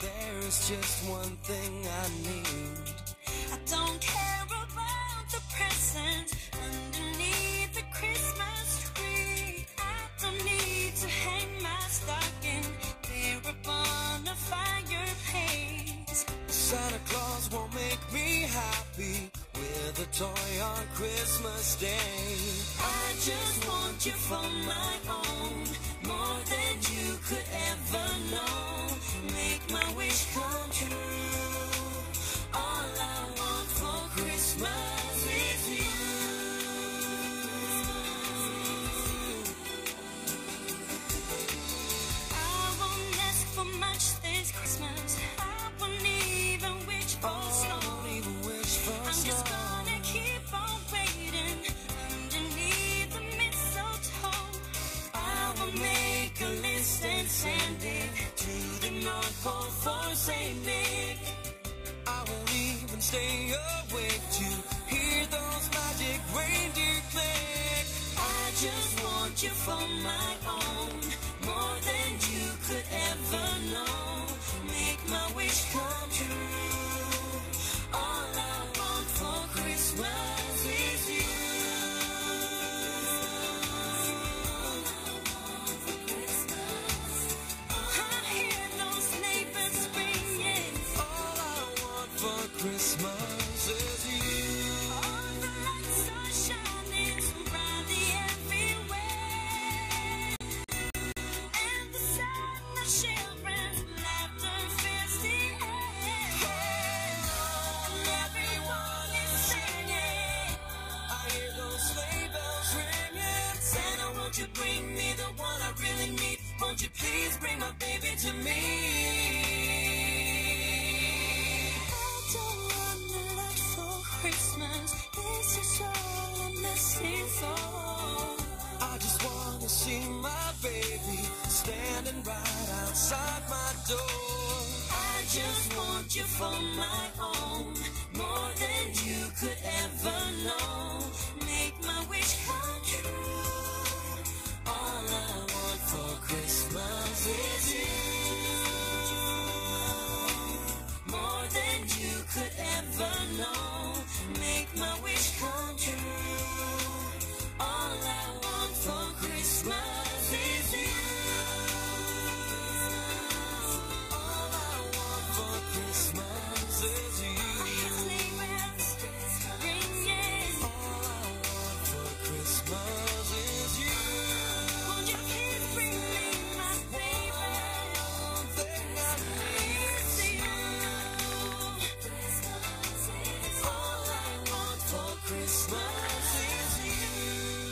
There's just one thing I need. I don't care about the presents underneath the Christmas tree. I don't need to hang my stocking there upon the fireplace. Santa Claus won't make me happy with a toy on Christmas Day. I just want you for my own, send it to the North Pole for Saint Nick. I won't even stay awake to bring me the one I really need? Won't you please bring my baby to me? I don't want a lot for Christmas. This is all I'm asking for. I just wanna see my baby standing right outside my door. I just want you for my own, more than you could ever know. could ever know. Make my wish.